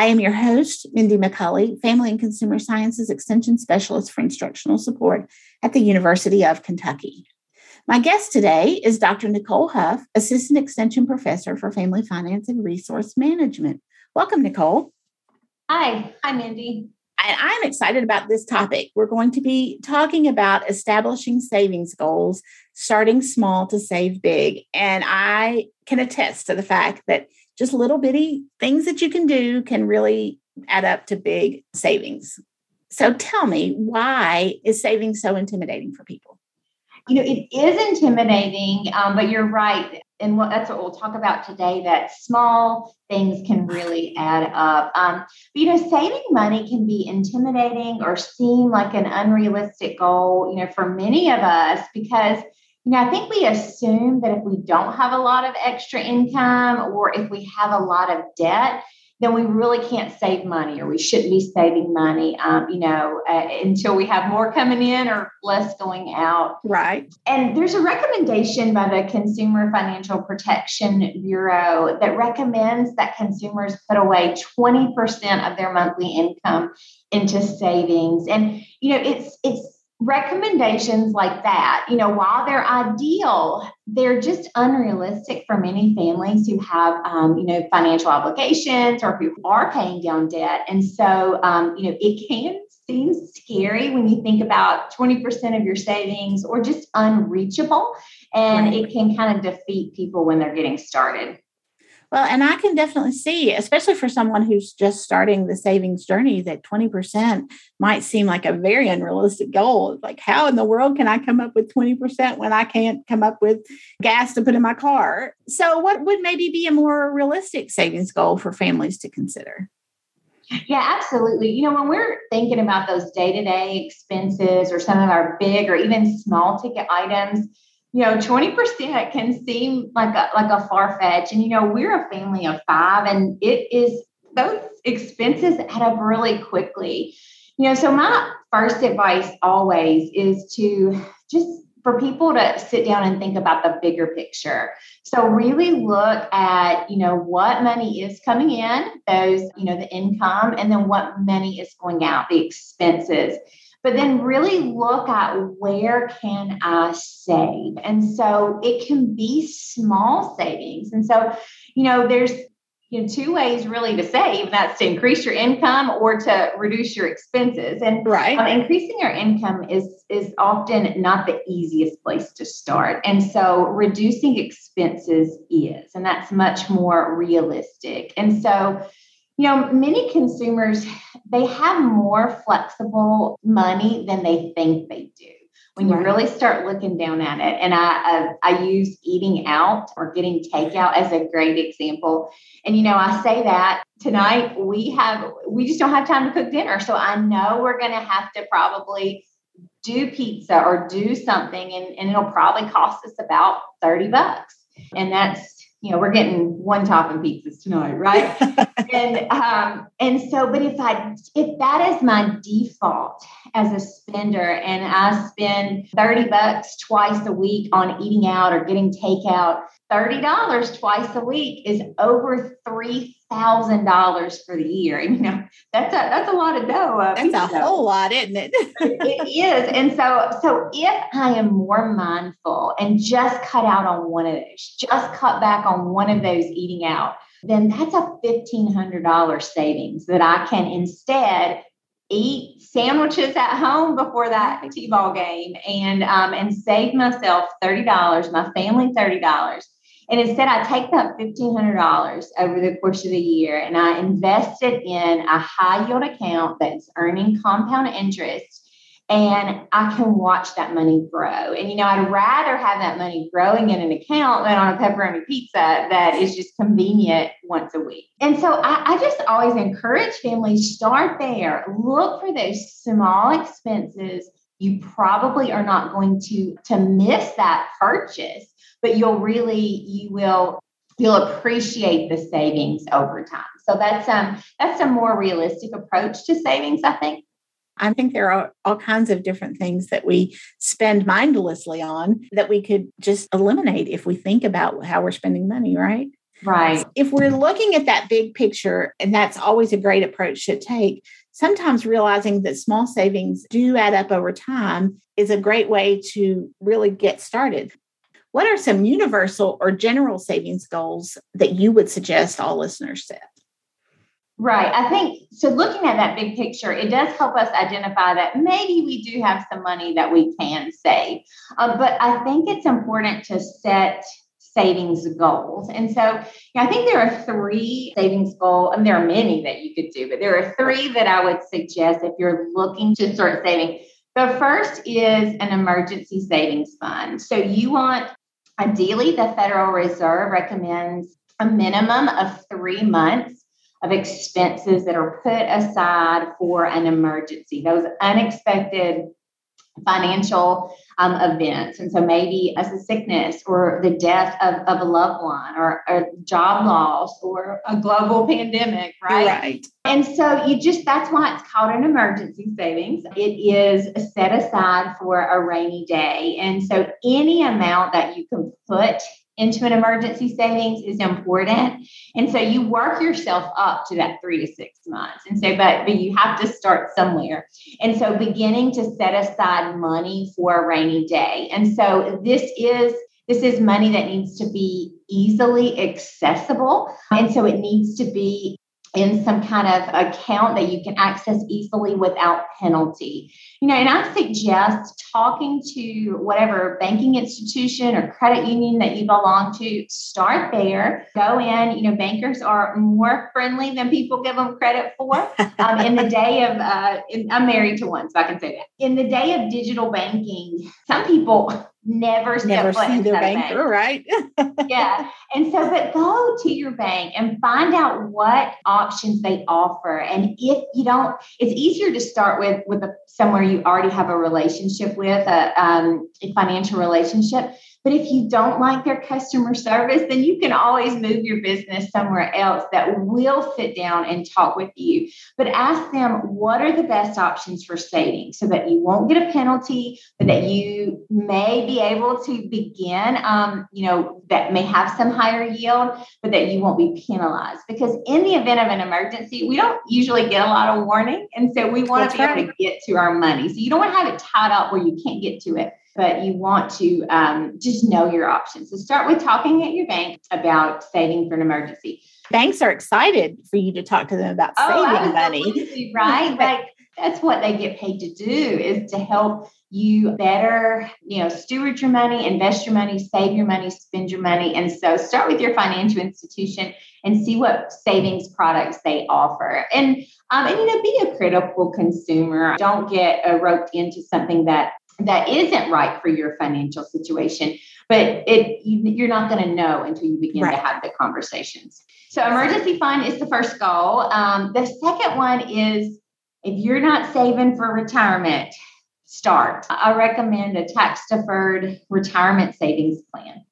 I am your host, Mindy McCulley, Family and Consumer Sciences Extension Specialist for Instructional Support at the University of Kentucky. My guest today is Dr. Nicole Huff, Assistant Extension Professor for Family Finance and Resource Management. Welcome, Nicole. Hi. Hi, Mindy. And I'm excited about this topic. We're going to be talking about establishing savings goals, starting small to save big. And I can attest to the fact that just little bitty things that you can do can really add up to big savings. So tell me, why is saving so intimidating for people? You know, it is intimidating, um, but you're right. And what, that's what we'll talk about today that small things can really add up. Um, but, you know, saving money can be intimidating or seem like an unrealistic goal, you know, for many of us because you know, I think we assume that if we don't have a lot of extra income or if we have a lot of debt, then we really can't save money or we shouldn't be saving money, um, you know, uh, until we have more coming in or less going out. Right. And there's a recommendation by the Consumer Financial Protection Bureau that recommends that consumers put away 20% of their monthly income into savings. And, you know, it's, it's, recommendations like that, you know, while they're ideal, they're just unrealistic for many families who have, um, you know, financial obligations or who are paying down debt. And so, um, you know, it can seem scary when you think about 20% of your savings or just unreachable. And right. it can kind of defeat people when they're getting started. Well, and I can definitely see, especially for someone who's just starting the savings journey, that 20% might seem like a very unrealistic goal. Like, how in the world can I come up with 20% when I can't come up with gas to put in my car? So, what would maybe be a more realistic savings goal for families to consider? Yeah, absolutely. You know, when we're thinking about those day to day expenses or some of our big or even small ticket items, you know 20% can seem like a like a far fetch and you know we're a family of five and it is those expenses add up really quickly. You know so my first advice always is to just for people to sit down and think about the bigger picture. So really look at you know what money is coming in those you know the income and then what money is going out the expenses but then really look at where can I save? And so it can be small savings. And so, you know, there's you know two ways really to save. That's to increase your income or to reduce your expenses. And right. um, increasing your income is is often not the easiest place to start. And so reducing expenses is and that's much more realistic. And so you know, many consumers, they have more flexible money than they think they do when you really start looking down at it. And I, uh, I use eating out or getting takeout as a great example. And you know, I say that tonight we have we just don't have time to cook dinner, so I know we're going to have to probably do pizza or do something, and, and it'll probably cost us about thirty bucks. And that's you know, we're getting one top topping pizzas tonight, right? and um, and so, but if I if that is my default as a spender, and I spend thirty bucks twice a week on eating out or getting takeout, thirty dollars twice a week is over three thousand dollars for the year. And you know, that's a that's a lot of dough. Uh, that's a dough. whole lot, isn't it? it is. And so so if I am more mindful and just cut out on one of those, just cut back on one of those eating out, then that's a fifteen hundred dollar savings that I can instead eat sandwiches at home before that t-ball game and um, and save myself $30 my family $30 and instead, I take that $1,500 over the course of the year and I invest it in a high yield account that's earning compound interest. and I can watch that money grow. And, you know, I'd rather have that money growing in an account than on a pepperoni pizza that is just convenient once a week. And so I, I just always encourage families start there, look for those small expenses. You probably are not going to, to miss that purchase, but you'll really, you will you'll appreciate the savings over time. So that's um that's a more realistic approach to savings, I think. I think there are all kinds of different things that we spend mindlessly on that we could just eliminate if we think about how we're spending money, right? Right. If we're looking at that big picture, and that's always a great approach to take, sometimes realizing that small savings do add up over time is a great way to really get started. What are some universal or general savings goals that you would suggest all listeners set? Right. I think so. Looking at that big picture, it does help us identify that maybe we do have some money that we can save. Um, but I think it's important to set savings goals. And so I think there are three savings goals, and there are many that you could do, but there are three that I would suggest if you're looking to start saving. The first is an emergency savings fund. So you want, ideally, the Federal Reserve recommends a minimum of three months of expenses that are put aside for an emergency, those unexpected financial um, events. And so maybe as a sickness or the death of, of a loved one or a job loss or a global pandemic, right? Right. And so you just, that's why it's called an emergency savings. It is set aside for a rainy day. And so any amount that you can put into an emergency savings is important. And so you work yourself up to that three to six months. And so, but, but you have to start somewhere. And so beginning to set aside money for a rainy day. And so this is this is money that needs to be easily accessible. And so it needs to be in some kind of account that you can access easily without penalty. You know, and I suggest talking to whatever banking institution or credit union that you belong to, start there, go in. You know, bankers are more friendly than people give them credit for. Um, in the day of, uh, in, I'm married to one, so I can say that. In the day of digital banking, some people never never see their bank. banker, right? yeah. And so, but go to your bank and find out what options they offer. And if you don't, it's easier to start with with a, somewhere you already have a relationship with a, um, a financial relationship. But if you don't like their customer service, then you can always move your business somewhere else that will sit down and talk with you. But ask them what are the best options for saving so that you won't get a penalty, but that you may be able to begin, um, you know, that may have some higher yield, but that you won't be penalized. Because in the event of an emergency, we don't usually get a lot of warning. And so we want to be right. able to get to our money. So you don't want to have it tied up where you can't get to it but you want to um, just know your options. So start with talking at your bank about saving for an emergency. Banks are excited for you to talk to them about oh, saving money. Right? like that's what they get paid to do is to help you better, you know, steward your money, invest your money, save your money, spend your money. And so start with your financial institution and see what savings products they offer. And um, and you know, be a critical consumer. Don't get uh, roped into something that that isn't right for your financial situation but it you, are not going to know until you begin right. to have the conversations. So emergency fund is the first goal. Um, the second one is if you're not saving for retirement start. I recommend a tax deferred retirement savings plan.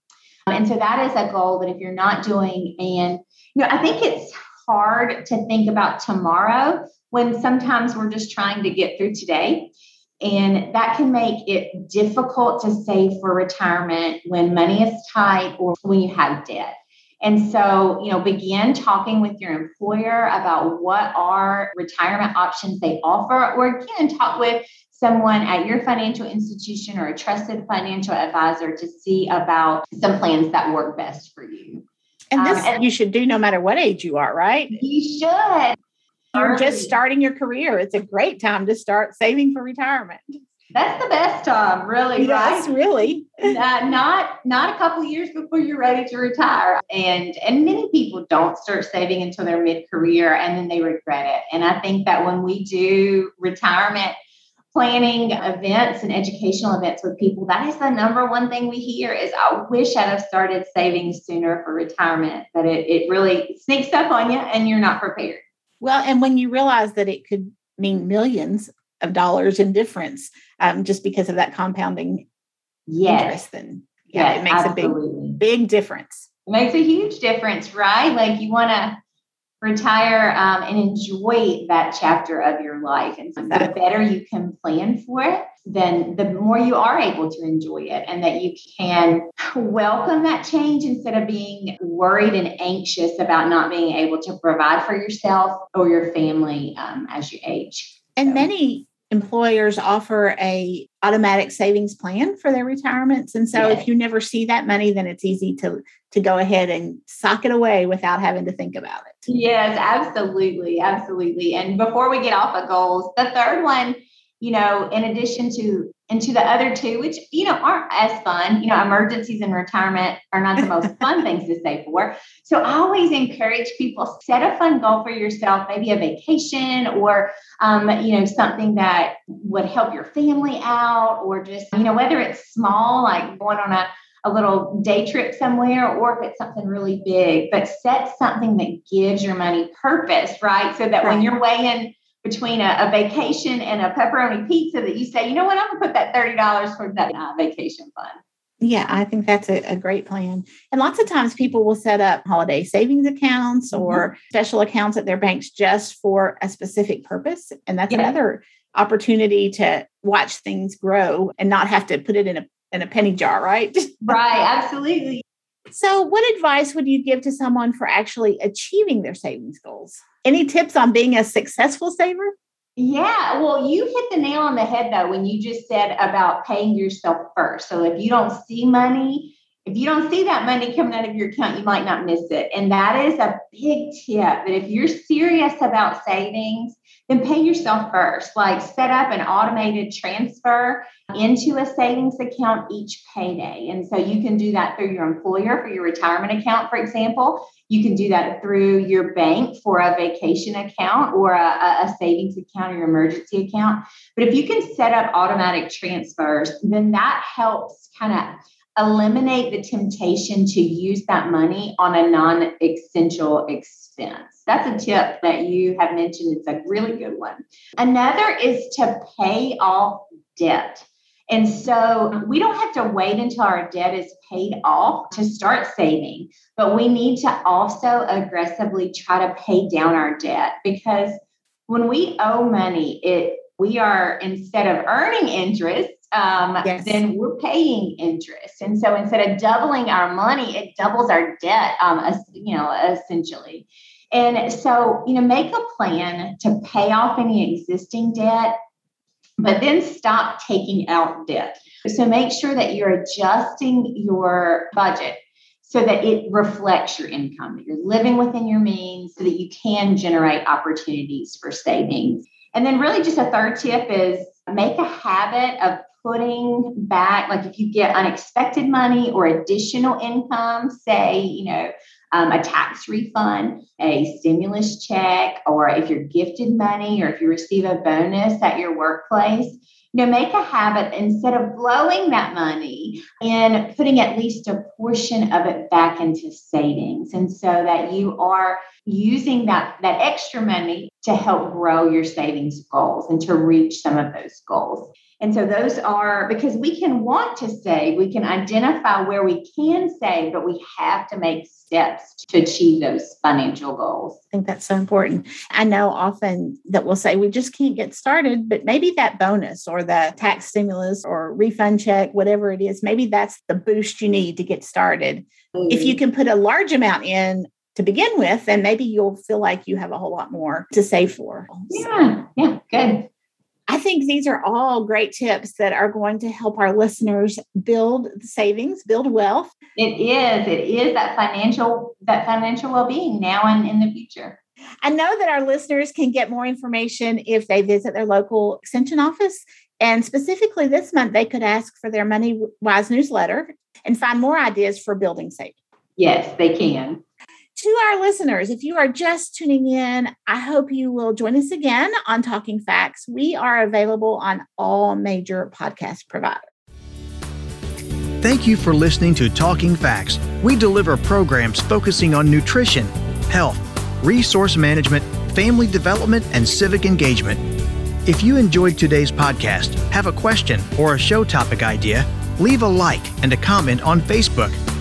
And so that is a goal that if you're not doing and you know i think it's hard to think about tomorrow when sometimes we're just trying to get through today and that can make it difficult to save for retirement when money is tight or when you have debt. And so, you know, begin talking with your employer about what are retirement options they offer, or again, talk with someone at your financial institution or a trusted financial advisor to see about some plans that work best for you. And this um, and you should do no matter what age you are, right? You should you're just starting your career. It's a great time to start saving for retirement. That's the best time, really. Yes, right? really. uh, not not a couple years before you're ready to retire, and and many people don't start saving until their mid career, and then they regret it. And I think that when we do retirement planning events and educational events with people, that is the number one thing we hear is I wish I'd have started saving sooner for retirement, That it, it really sneaks up on you and you're not prepared. Well, and when you realize that it could mean millions of dollars in difference um, just because of that compounding yes. interest, then yeah, yes, it makes absolutely. a big, big difference. It makes a huge difference, right? Like you want to retire um, and enjoy that chapter of your life. And so the better you can plan for it, then the more you are able to enjoy it and that you can welcome that change instead of being worried and anxious about not being able to provide for yourself or your family um, as you age. And so. many employers offer a automatic savings plan for their retirements. And so if you never see that money then it's easy to to go ahead and sock it away without having to think about it. Yes absolutely absolutely. And before we get off of goals the third one you know in addition to and to the other two, which you know aren't as fun. You know, emergencies and retirement are not the most fun things to save for. So I always encourage people set a fun goal for yourself, maybe a vacation or um, you know something that would help your family out, or just you know whether it's small like going on a a little day trip somewhere or if it's something really big, but set something that gives your money purpose, right? So that right. when you're weighing between a, a, vacation and a pepperoni pizza that you say, you know what, I'm gonna put that $30 towards that vacation fund. Yeah, I think that's a, a, great plan. And lots of times people will set up holiday savings accounts mm-hmm. or special accounts at their banks just for a specific purpose. And that's yeah. another opportunity to watch things grow and not have to put it in a in a penny jar, right? right, absolutely. So, what advice would you give to someone for actually achieving their savings goals? Any tips on being a successful saver? Yeah, well, you hit the nail on the head though when you just said about paying yourself first. So, if you don't see money, if you don't see that money coming out of your account, you might not miss it. And that is a big tip that if you're serious about savings, then pay yourself first. Like set up an automated transfer into a savings account each payday. And so you can do that through your employer for your retirement account, for example. You can do that through your bank for a vacation account or a, a savings account or your emergency account. But if you can set up automatic transfers, then that helps kind of eliminate the temptation to use that money on a non essential expense. That's a tip that you have mentioned. It's a really good one. Another is to pay off debt. And so we don't have to wait until our debt is paid off to start saving, but we need to also aggressively try to pay down our debt because when we owe money, it we are instead of earning interest, um, yes. then we're paying interest. And so instead of doubling our money, it doubles our debt, um, you know, essentially. And so, you know, make a plan to pay off any existing debt, but then stop taking out debt. So make sure that you're adjusting your budget so that it reflects your income, that you're living within your means so that you can generate opportunities for savings. And then, really, just a third tip is make a habit of putting back, like if you get unexpected money or additional income, say, you know, um, a tax refund, a stimulus check, or if you're gifted money or if you receive a bonus at your workplace, you know, make a habit instead of blowing that money and putting at least a portion of it back into savings. And so that you are using that, that extra money to help grow your savings goals and to reach some of those goals. And so those are because we can want to save, we can identify where we can save, but we have to make steps to achieve those financial goals. I think that's so important. I know often that we'll say we just can't get started, but maybe that bonus or the tax stimulus or refund check, whatever it is, maybe that's the boost you need to get started. Mm-hmm. If you can put a large amount in to begin with, then maybe you'll feel like you have a whole lot more to save for. Yeah, yeah, good. I think these are all great tips that are going to help our listeners build savings, build wealth. It is. It is that financial that financial well-being now and in the future. I know that our listeners can get more information if they visit their local extension office. And specifically this month, they could ask for their Money Wise newsletter and find more ideas for building savings. Yes, they can. To our listeners, if you are just tuning in, I hope you will join us again on Talking Facts. We are available on all major podcast providers. Thank you for listening to Talking Facts. We deliver programs focusing on nutrition, health, resource management, family development, and civic engagement. If you enjoyed today's podcast, have a question or a show topic idea, leave a like and a comment on Facebook